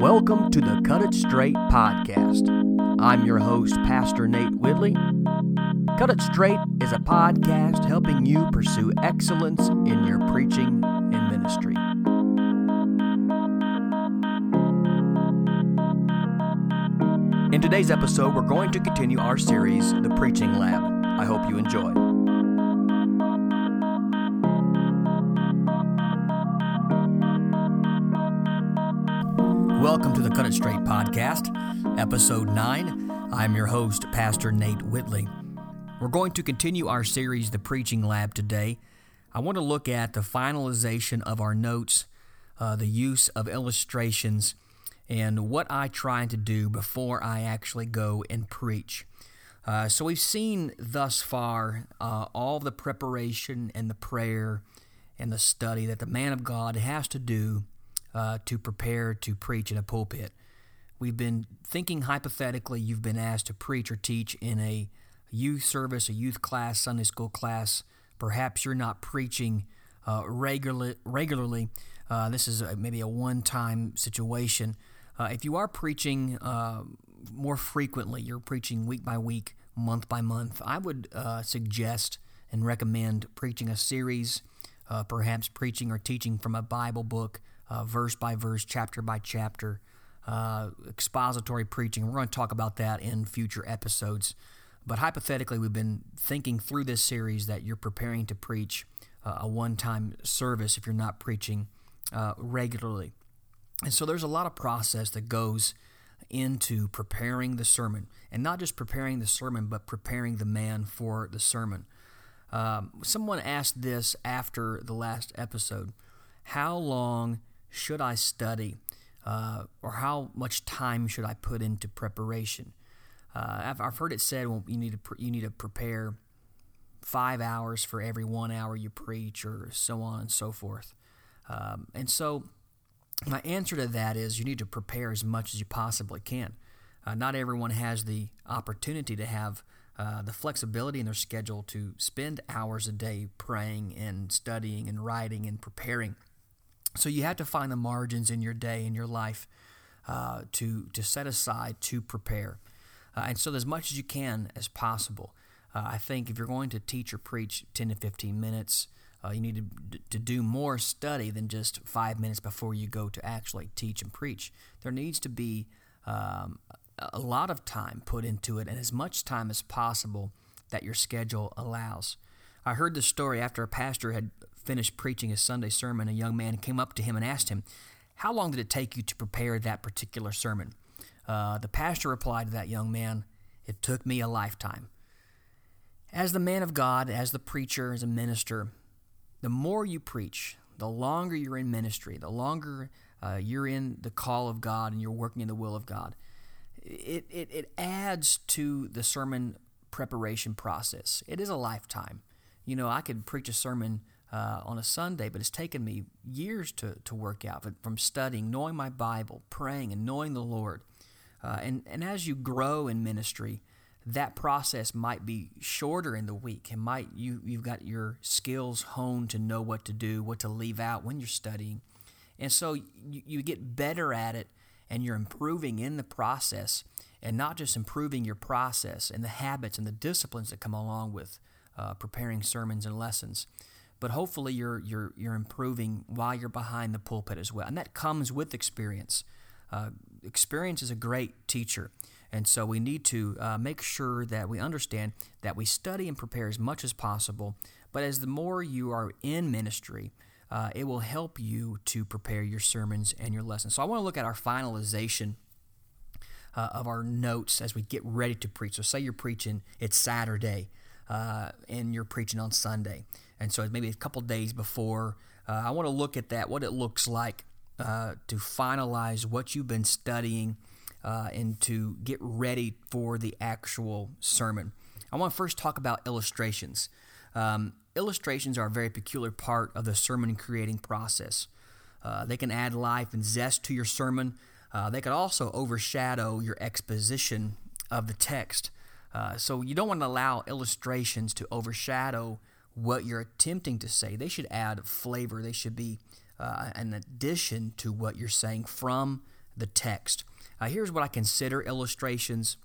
Welcome to the Cut It Straight podcast. I'm your host, Pastor Nate Whitley. Cut It Straight is a podcast helping you pursue excellence in your preaching and ministry. In today's episode, we're going to continue our series, The Preaching Lab. I hope you enjoy. Welcome to the Cut It Straight podcast, episode 9. I'm your host, Pastor Nate Whitley. We're going to continue our series, The Preaching Lab, today. I want to look at the finalization of our notes, uh, the use of illustrations, and what I try to do before I actually go and preach. Uh, so we've seen thus far uh, all the preparation and the prayer and the study that the man of God has to do uh, to prepare to preach in a pulpit. We've been thinking hypothetically, you've been asked to preach or teach in a youth service, a youth class, Sunday school class. Perhaps you're not preaching uh, regularly. regularly. Uh, this is a, maybe a one time situation. Uh, if you are preaching uh, more frequently, you're preaching week by week, month by month, I would uh, suggest and recommend preaching a series, uh, perhaps preaching or teaching from a Bible book uh, verse by verse, chapter by chapter, uh, expository preaching. We're going to talk about that in future episodes. But hypothetically, we've been thinking through this series that you're preparing to preach uh, a one time service if you're not preaching uh, regularly. And so there's a lot of process that goes into preparing the sermon, and not just preparing the sermon, but preparing the man for the sermon. Um, someone asked this after the last episode How long should I study? Uh, or how much time should I put into preparation? Uh, I've, I've, heard it said well, you need to pre- you need to prepare five hours for every one hour you preach, or so on and so forth. Um, and so, my answer to that is you need to prepare as much as you possibly can. Uh, not everyone has the opportunity to have uh, the flexibility in their schedule to spend hours a day praying and studying and writing and preparing. So you have to find the margins in your day in your life uh, to to set aside to prepare, uh, and so as much as you can as possible. Uh, I think if you're going to teach or preach 10 to 15 minutes, uh, you need to, to do more study than just five minutes before you go to actually teach and preach. There needs to be um, a lot of time put into it, and as much time as possible that your schedule allows. I heard this story after a pastor had finished preaching his Sunday sermon, a young man came up to him and asked him, How long did it take you to prepare that particular sermon? Uh, the pastor replied to that young man, It took me a lifetime. As the man of God, as the preacher, as a minister, the more you preach, the longer you're in ministry, the longer uh, you're in the call of God and you're working in the will of God, it, it, it adds to the sermon preparation process. It is a lifetime. You know, I could preach a sermon uh, on a Sunday, but it's taken me years to, to work out from studying, knowing my Bible, praying, and knowing the Lord. Uh, and, and as you grow in ministry, that process might be shorter in the week. It might you you've got your skills honed to know what to do, what to leave out when you're studying, and so you, you get better at it, and you're improving in the process, and not just improving your process and the habits and the disciplines that come along with uh, preparing sermons and lessons but hopefully you're you're you're improving while you're behind the pulpit as well, and that comes with experience. Uh, experience is a great teacher, and so we need to uh, make sure that we understand that we study and prepare as much as possible. But as the more you are in ministry, uh, it will help you to prepare your sermons and your lessons. So I want to look at our finalization. Uh, of our notes as we get ready to preach. So, say you're preaching, it's Saturday, uh, and you're preaching on Sunday. And so maybe a couple days before, uh, I want to look at that, what it looks like uh, to finalize what you've been studying uh, and to get ready for the actual sermon. I want to first talk about illustrations. Um, illustrations are a very peculiar part of the sermon creating process. Uh, they can add life and zest to your sermon. Uh, they can also overshadow your exposition of the text. Uh, so you don't want to allow illustrations to overshadow what you're attempting to say. They should add flavor. They should be uh, an addition to what you're saying from the text. Uh, here's what I consider illustrations,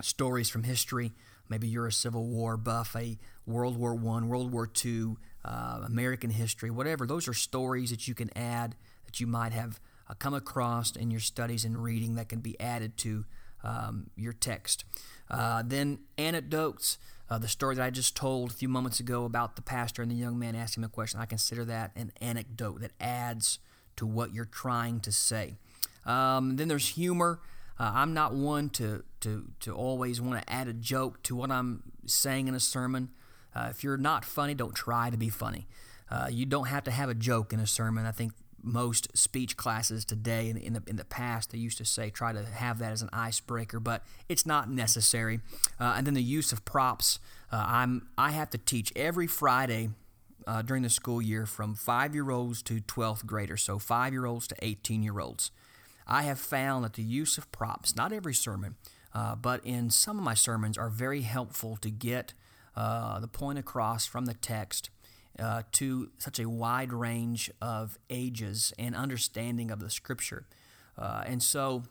stories from history. Maybe you're a Civil War buff, a World War One, World War Two, uh, American history, whatever. Those are stories that you can add that you might have uh, come across in your studies and reading that can be added to um, your text. Uh, then anecdotes. Uh, the story that I just told a few moments ago about the pastor and the young man asking him a question, I consider that an anecdote that adds to what you're trying to say. Um, then there's humor. Uh, I'm not one to, to, to always want to add a joke to what I'm saying in a sermon. Uh, if you're not funny, don't try to be funny. Uh, you don't have to have a joke in a sermon. I think most speech classes today in, in, the in the past they used to say try to have that as an icebreaker, but it's not necessary. Uh, and then the use of props. Uh, I'm I have to teach every Friday uh, during the school year from five year olds to 12th graders, so five year olds to 18 year olds. I have found that the use of props, not every sermon, uh, but in some of my sermons, are very helpful to get uh, the point across from the text uh, to such a wide range of ages and understanding of the scripture. Uh, and so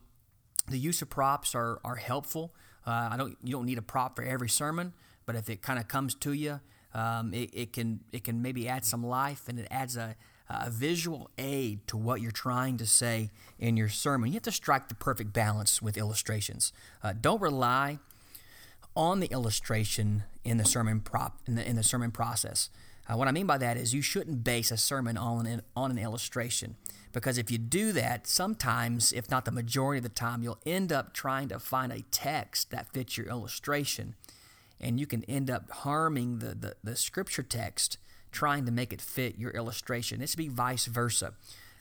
the use of props are, are helpful. Uh, I don't, you don't need a prop for every sermon, but if it kind of comes to you, um, it, it, can, it can maybe add some life and it adds a, a visual aid to what you're trying to say in your sermon. You have to strike the perfect balance with illustrations. Uh, don't rely on the illustration in the sermon prop in the, in the sermon process. Uh, what I mean by that is you shouldn't base a sermon on an, on an illustration because if you do that, sometimes, if not the majority of the time, you'll end up trying to find a text that fits your illustration, and you can end up harming the, the, the scripture text trying to make it fit your illustration. It should be vice versa.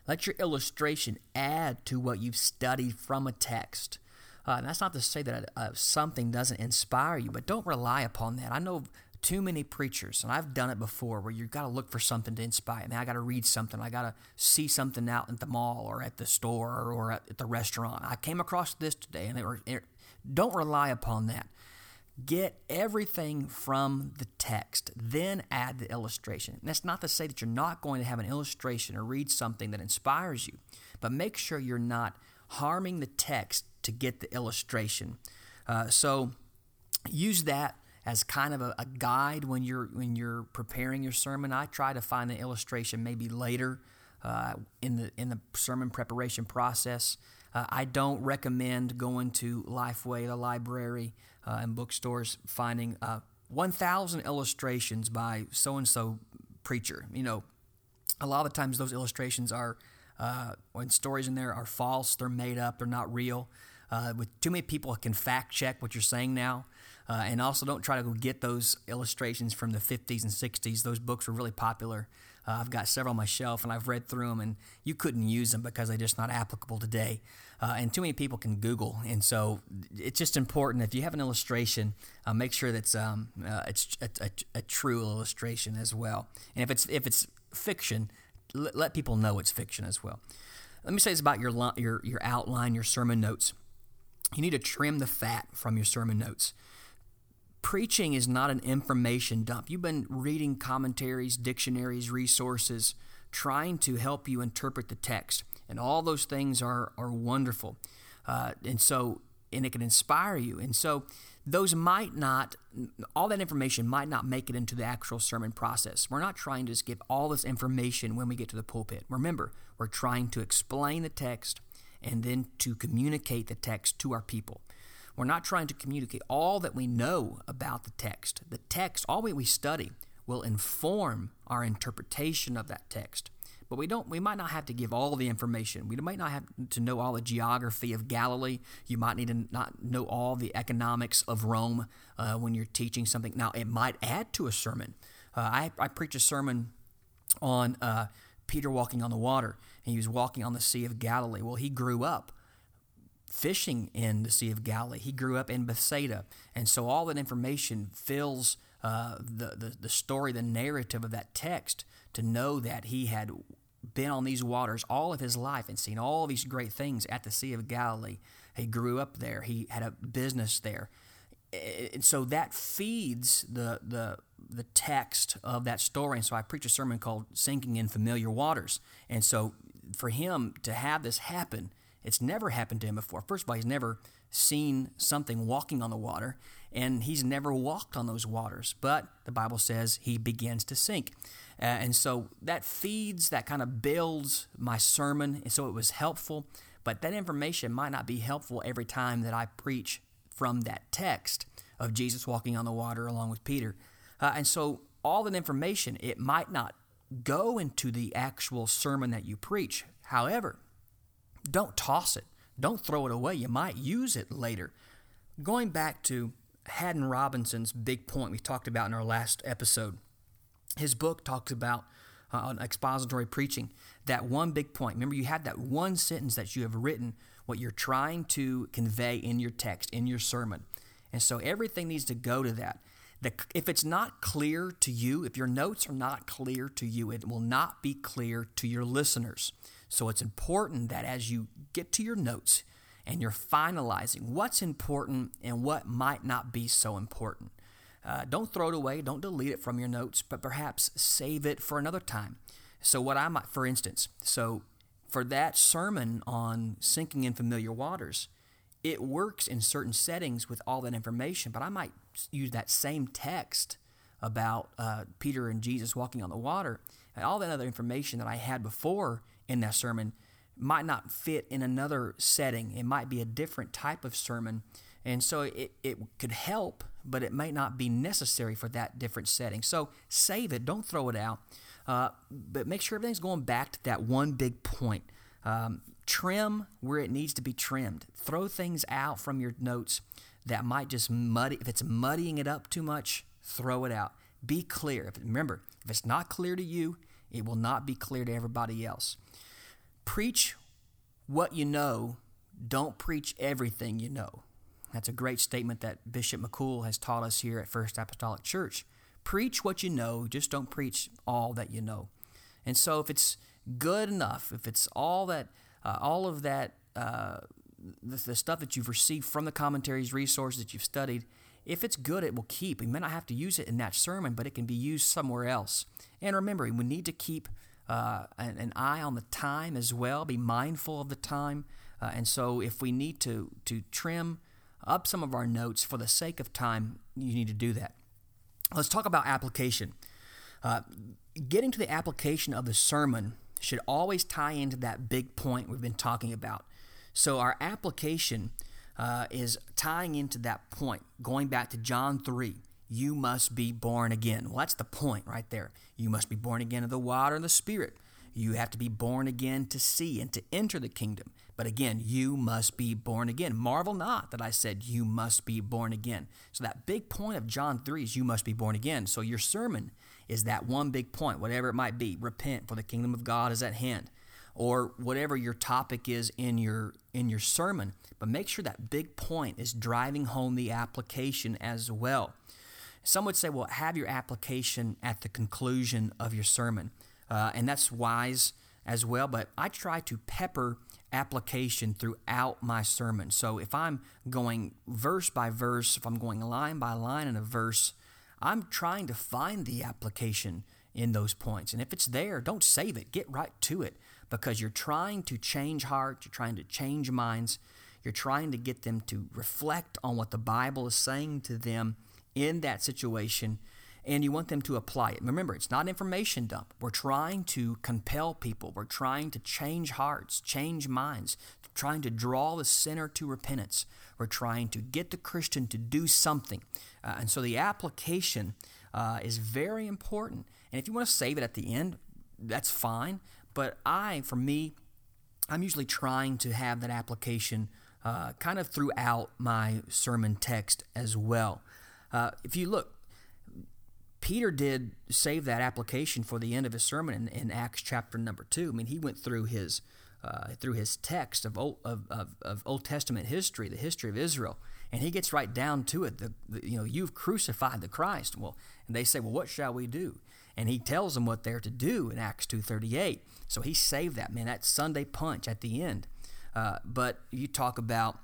Let your illustration add to what you've studied from a text. Uh, that's not to say that uh, something doesn't inspire you, but don't rely upon that. I know too many preachers, and I've done it before, where you've got to look for something to inspire. me. I got to read something. I got to see something out at the mall or at the store or at the restaurant. I came across this today, and it were, don't rely upon that. Get everything from the text, then add the illustration. And that's not to say that you're not going to have an illustration or read something that inspires you, but make sure you're not harming the text to get the illustration. Uh, so use that as kind of a, a, guide when you're when you're preparing your sermon. I try to find an illustration maybe later uh, in the in the sermon preparation process. Uh, I don't recommend going to Lifeway, the library, uh, and bookstores finding uh, 1,000 illustrations by so and so preacher. You know, a lot of times those illustrations are uh, when stories in there are false, they're made up, they're not real. Uh, with too many people can fact check what you're saying now. Uh, and also, don't try to go get those illustrations from the 50s and 60s. Those books were really popular. Uh, I've got several on my shelf, and I've read through them, and you couldn't use them because they're just not applicable today. Uh, and too many people can Google, and so it's just important if you have an illustration, uh, make sure that's um, uh, it's a, a, a, true illustration as well. And if it's if it's fiction, l- let people know it's fiction as well. Let me say this about your your your outline, your sermon notes. You need to trim the fat from your sermon notes preaching is not an information dump. You've been reading commentaries, dictionaries, resources, trying to help you interpret the text. And all those things are, are wonderful. Uh, and so, and it can inspire you. And so, those might not, all that information might not make it into the actual sermon process. We're not trying to just give all this information when we get to the pulpit. Remember, we're trying to explain the text and then to communicate the text to our people. We're not trying to communicate all that we know about the text. The text, all we study, will inform our interpretation of that text. But we don't we might not have to give all the information. We might not have to know all the geography of Galilee. You might need to not know all the economics of Rome uh, when you're teaching something. Now it might add to a sermon. Uh, I, I preach a sermon on uh, Peter walking on the water, and he was walking on the Sea of Galilee. Well, he grew up fishing in the Sea of Galilee. He grew up in Bethsaida. And so all that information fills uh, the, the, the story, the narrative of that text to know that he had been on these waters all of his life and seen all these great things at the Sea of Galilee. He grew up there, he had a business there. And so that feeds the, the, the text of that story. And so I preach a sermon called Sinking in Familiar Waters. And so for him to have this happen, It's never happened to him before. First of all, he's never seen something walking on the water, and he's never walked on those waters. But the Bible says he begins to sink. Uh, and so that feeds, that kind of builds my sermon. And so it was helpful. But that information might not be helpful every time that I preach from that text of Jesus walking on the water along with Peter. Uh, and so all that information, it might not go into the actual sermon that you preach. However, don't toss it. Don't throw it away. You might use it later. Going back to Haddon Robinson's big point we talked about in our last episode, his book talks about uh, on expository preaching that one big point. Remember, you have that one sentence that you have written, what you're trying to convey in your text, in your sermon. And so everything needs to go to that. If it's not clear to you, if your notes are not clear to you, it will not be clear to your listeners. So it's important that as you get to your notes and you're finalizing what's important and what might not be so important, uh, don't throw it away, don't delete it from your notes, but perhaps save it for another time. So, what I might, for instance, so for that sermon on sinking in familiar waters, it works in certain settings with all that information, but I might use that same text about uh, Peter and Jesus walking on the water and all that other information that I had before in that sermon might not fit in another setting. It might be a different type of sermon. And so it, it could help, but it might not be necessary for that different setting. So save it, don't throw it out. Uh, but make sure everything's going back to that one big point. Um, trim where it needs to be trimmed. Throw things out from your notes that might just muddy. If it's muddying it up too much, throw it out. Be clear. If, remember, if it's not clear to you, it will not be clear to everybody else. Preach what you know, don't preach everything you know. That's a great statement that Bishop McCool has taught us here at First Apostolic Church. Preach what you know, just don't preach all that you know. And so, if it's good enough, if it's all that, uh, all of that, uh, the, the, stuff that you've received from the commentaries, resources that you've studied, if it's good, it will keep. You may not have to use it in that sermon, but it can be used somewhere else. And remember, we need to keep uh, an, an, eye on the time as well, be mindful of the time. Uh, and so, if we need to, to trim up some of our notes for the sake of time, you need to do that. Let's talk about application. Uh, getting to the application of the sermon should always tie into that big point we've been talking about. So, our application uh, is tying into that point, going back to John 3. You must be born again. Well, that's the point right there. You must be born again of the water and the Spirit. You have to be born again to see and to enter the kingdom. But again, you must be born again. Marvel not that I said you must be born again. So that big point of John 3 is you must be born again. So your sermon is that one big point, whatever it might be. Repent, for the kingdom of God is at hand. Or whatever your topic is in your in your sermon. But make sure that big point is driving home the application as well. Some would say, well, have your application at the conclusion of your sermon. Uh, and that's wise as well. But I try to pepper application throughout my sermon. So if I'm going verse by verse, if I'm going line by line in a verse, I'm trying to find the application in those points. And if it's there, don't save it. Get right to it because you're trying to change hearts, you're trying to change minds, you're trying to get them to reflect on what the Bible is saying to them in that situation, and you want them to apply it. Remember, it's not information dump. We're trying to compel people, we're trying to change hearts, change minds, trying to draw the sinner to repentance. We're trying to get the Christian to do something. Uh, and so the application uh, is very important. And if you want to save it at the end, that's fine. But I, for me, I'm usually trying to have that application uh, kind of throughout my sermon text as well. Uh, if you look, Peter did save that application for the end of his sermon in, in Acts chapter number two. I mean, he went through his uh, through his text of Old, of, of, of, Old Testament history, the history of Israel, and he gets right down to it. The, the, you know, you've crucified the Christ. Well, and they say, well, what shall we do? And he tells them what they're to do in Acts two thirty eight. So he saved that man, that Sunday punch at the end. Uh, but you talk about,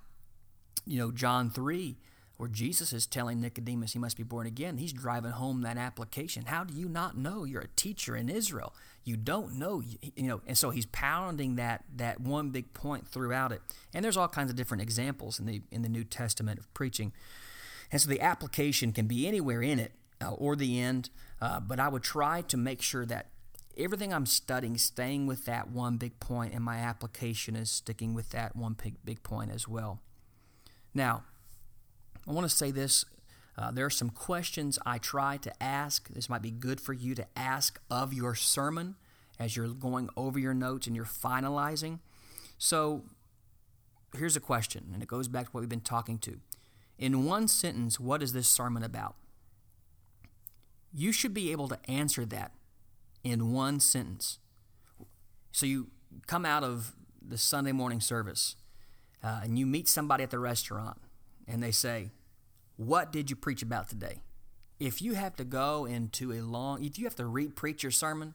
you know, John 3, where Jesus is telling Nicodemus he must be born again. He's driving home that application. How do you not know? You're a teacher in Israel. You don't know, you know. And so he's pounding that that one big point throughout it. And there's all kinds of different examples in the in the New Testament of preaching. And so the application can be anywhere in it uh, or the end. Uh, but I would try to make sure that everything I'm studying, staying with that one big point, and my application is sticking with that one big, big point as well. Now, I want to say this. Uh, there are some questions I try to ask. This might be good for you to ask of your sermon as you're going over your notes and you're finalizing. So, here's a question, and it goes back to what we've been talking to. In one sentence, what is this sermon about? You should be able to answer that in one sentence. So you come out of the Sunday morning service uh, and you meet somebody at the restaurant and they say, What did you preach about today? If you have to go into a long, if you have to re preach your sermon,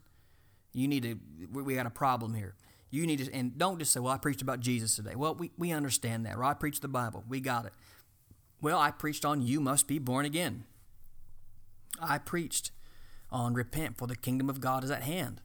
you need to, we got a problem here. You need to, and don't just say, Well, I preached about Jesus today. Well, we, we understand that. Or I preached the Bible. We got it. Well, I preached on you must be born again. I preached on repent for the kingdom of God is at hand.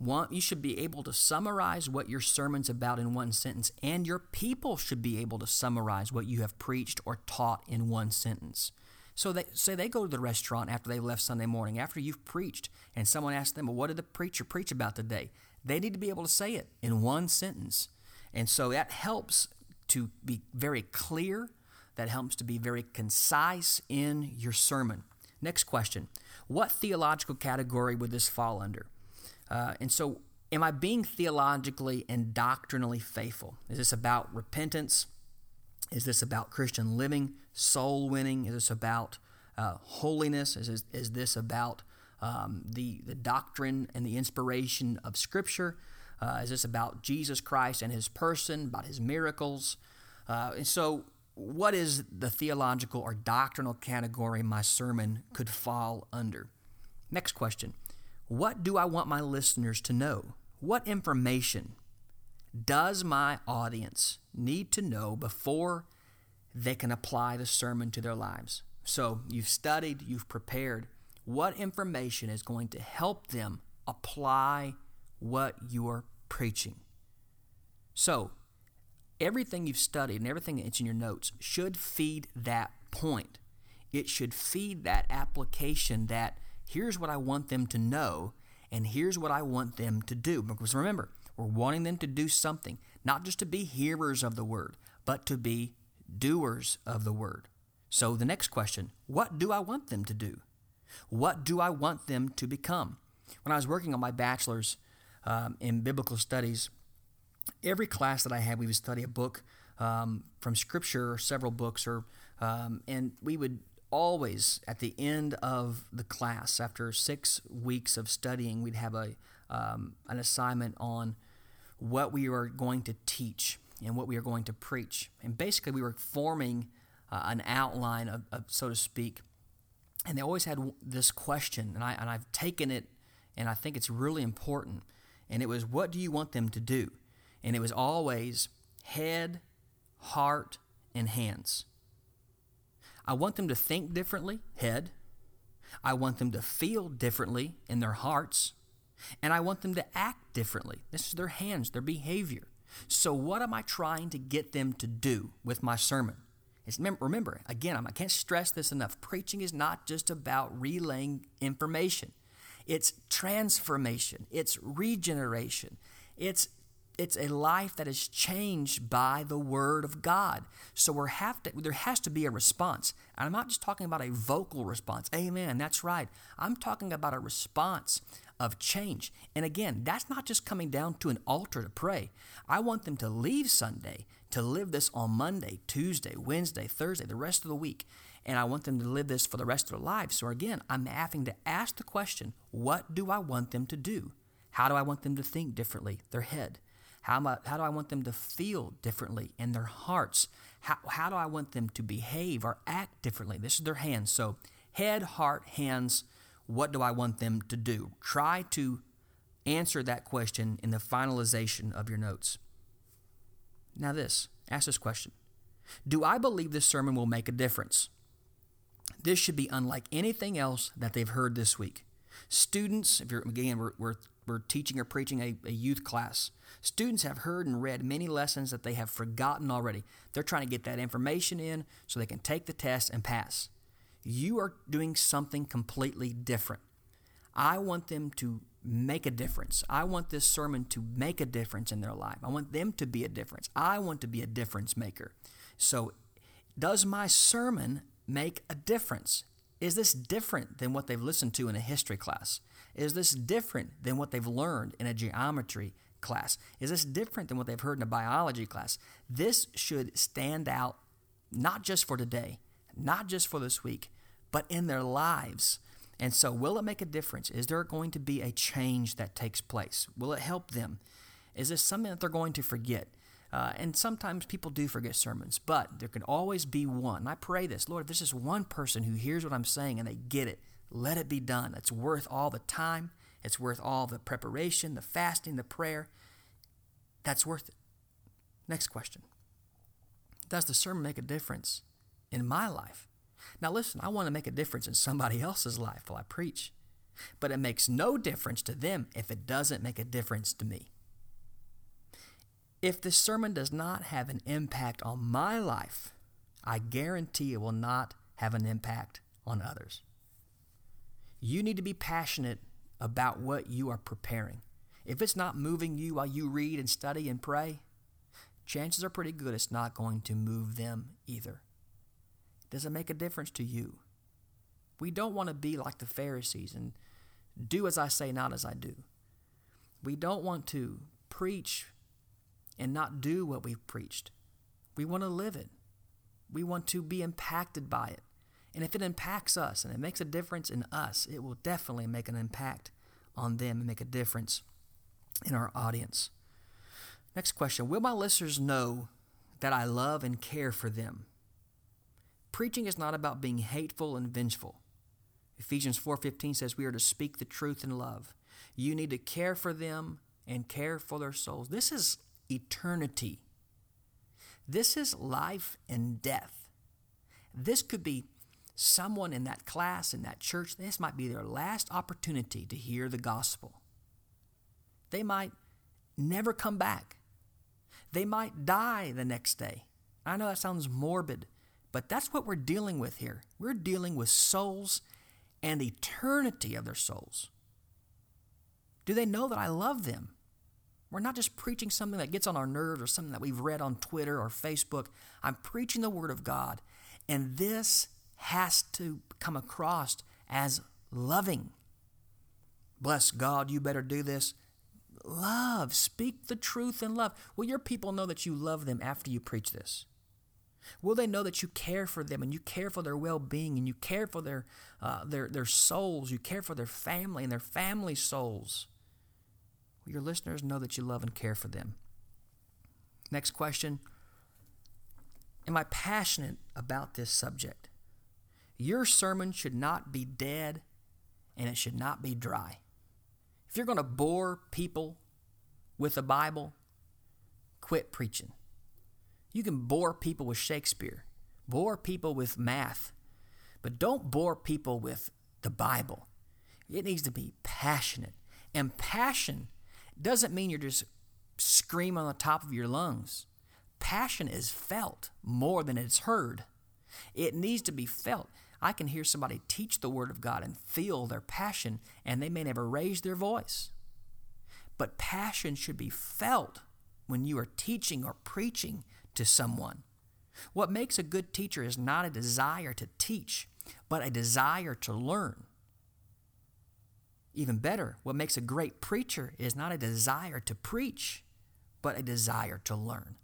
One, you should be able to summarize what your sermon's about in one sentence, and your people should be able to summarize what you have preached or taught in one sentence. So they say they go to the restaurant after they left Sunday morning, after you've preached, and someone asks them, Well, what did the preacher preach about today? They need to be able to say it in one sentence. And so that helps to be very clear, that helps to be very concise in your sermon. Next question What theological category would this fall under? Uh, and so, am I being theologically and doctrinally faithful? Is this about repentance? Is this about Christian living, soul winning? Is this about uh, holiness? Is this, is this about um, the, the doctrine and the inspiration of Scripture? Uh, is this about Jesus Christ and his person, about his miracles? Uh, and so, what is the theological or doctrinal category my sermon could fall under? Next question What do I want my listeners to know? What information does my audience need to know before they can apply the sermon to their lives? So you've studied, you've prepared. What information is going to help them apply what you're preaching? So, everything you've studied and everything that's in your notes should feed that point. It should feed that application that here's what I want them to know and here's what I want them to do. Because remember, we're wanting them to do something, not just to be hearers of the word, but to be doers of the word. So the next question what do I want them to do? What do I want them to become? When I was working on my bachelor's um, in biblical studies, every class that I had, we would study a book um, from Scripture, or several books, or um, and we would always at the end of the class, after six weeks of studying, we'd have a um, an assignment on what we were going to teach and what we were going to preach, and basically we were forming uh, an outline of, of, so to speak. And they always had this question, and I and I've taken it, and I think it's really important. And it was, what do you want them to do? and it was always head, heart, and hands. I want them to think differently, head. I want them to feel differently in their hearts. And I want them to act differently. This is their hands, their behavior. So, what am I trying to get them to do with my sermon? It's, remember, again, I can't stress this enough. Preaching is not just about relaying information, it's transformation, it's regeneration, it's it's a life that is changed by the Word of God. So we have to, there has to be a response. And I'm not just talking about a vocal response. Amen, that's right. I'm talking about a response of change. And again, that's not just coming down to an altar to pray. I want them to leave Sunday to live this on Monday, Tuesday, Wednesday, Thursday, the rest of the week. And I want them to live this for the rest of their lives. So again, I'm having to ask the question what do I want them to do? How do I want them to think differently? Their head. How, am I, how do I want them to feel differently in their hearts? How, how do I want them to behave or act differently? This is their hands. So, head, heart, hands, what do I want them to do? Try to answer that question in the finalization of your notes. Now, this ask this question Do I believe this sermon will make a difference? This should be unlike anything else that they've heard this week. Students, if you're again, we're, we're, we're teaching or preaching a, a youth class. Students have heard and read many lessons that they have forgotten already. They're trying to get that information in so they can take the test and pass. You are doing something completely different. I want them to make a difference. I want this sermon to make a difference in their life. I want them to be a difference. I want to be a difference maker. So, does my sermon make a difference? Is this different than what they've listened to in a history class? Is this different than what they've learned in a geometry class? Is this different than what they've heard in a biology class? This should stand out not just for today, not just for this week, but in their lives. And so, will it make a difference? Is there going to be a change that takes place? Will it help them? Is this something that they're going to forget? Uh, and sometimes people do forget sermons, but there can always be one. And I pray this, Lord, if there's just one person who hears what I'm saying and they get it, let it be done. It's worth all the time. It's worth all the preparation, the fasting, the prayer. That's worth it. Next question Does the sermon make a difference in my life? Now, listen, I want to make a difference in somebody else's life while I preach, but it makes no difference to them if it doesn't make a difference to me. If the sermon does not have an impact on my life, I guarantee it will not have an impact on others. You need to be passionate about what you are preparing. If it's not moving you while you read and study and pray, chances are pretty good it's not going to move them either. Does it make a difference to you? We don't want to be like the Pharisees and do as I say, not as I do. We don't want to preach and not do what we've preached. We want to live it. We want to be impacted by it. And if it impacts us and it makes a difference in us, it will definitely make an impact on them and make a difference in our audience. Next question Will my listeners know that I love and care for them? Preaching is not about being hateful and vengeful. Ephesians 4:15 says we are to speak the truth in love. You need to care for them and care for their souls. This is eternity. This is life and death. This could be someone in that class, in that church, this might be their last opportunity to hear the gospel. They might never come back. They might die the next day. I know that sounds morbid, but that's what we're dealing with here. We're dealing with souls and eternity of their souls. Do they know that I love them? We're not just preaching something that gets on our nerves or something that we've read on Twitter or Facebook. I'm preaching the Word of God. And this has to come across as loving. Bless God, you better do this. Love. Speak the truth in love. Will your people know that you love them after you preach this? Will they know that you care for them and you care for their well-being and you care for their uh, their their souls, you care for their family and their family souls? Will your listeners know that you love and care for them? Next question. Am I passionate about this subject? Your sermon should not be dead and it should not be dry. If you're going to bore people with the Bible, quit preaching. You can bore people with Shakespeare, bore people with math, but don't bore people with the Bible. It needs to be passionate. And passion doesn't mean you're just screaming on the top of your lungs. Passion is felt more than it's heard. It needs to be felt. I can hear somebody teach the Word of God and feel their passion, and they may never raise their voice. But passion should be felt when you are teaching or preaching to someone. What makes a good teacher is not a desire to teach, but a desire to learn. Even better, what makes a great preacher is not a desire to preach, but a desire to learn.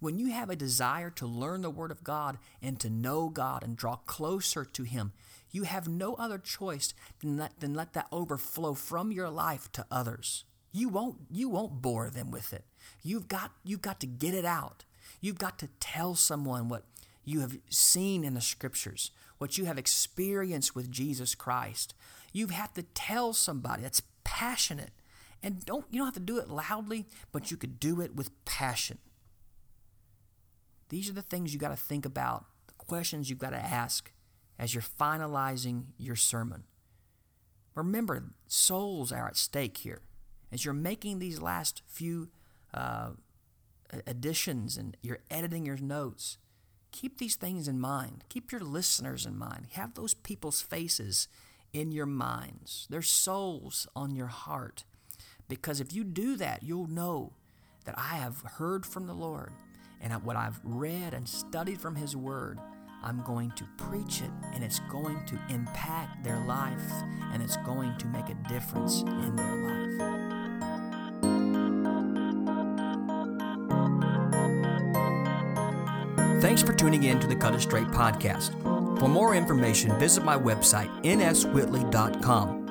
When you have a desire to learn the Word of God and to know God and draw closer to Him, you have no other choice than let, than let that overflow from your life to others. You won't, you won't bore them with it. You've got, you've got to get it out. You've got to tell someone what you have seen in the Scriptures, what you have experienced with Jesus Christ. You have to tell somebody that's passionate. And don't you don't have to do it loudly, but you could do it with passion. These are the things you got to think about, the questions you've got to ask as you're finalizing your sermon. Remember, souls are at stake here. As you're making these last few uh, additions and you're editing your notes, keep these things in mind. Keep your listeners in mind. Have those people's faces in your minds, their souls on your heart. Because if you do that, you'll know that I have heard from the Lord and what I've read and studied from His Word, I'm going to preach it and it's going to impact their life and it's going to make a difference in their life. Thanks for tuning in to the Cut It Straight podcast. For more information, visit my website, nswhitley.com.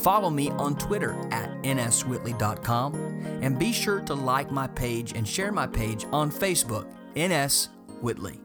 Follow me on Twitter at nswhitley.com and be sure to like my page and share my page on Facebook, NS Whitley.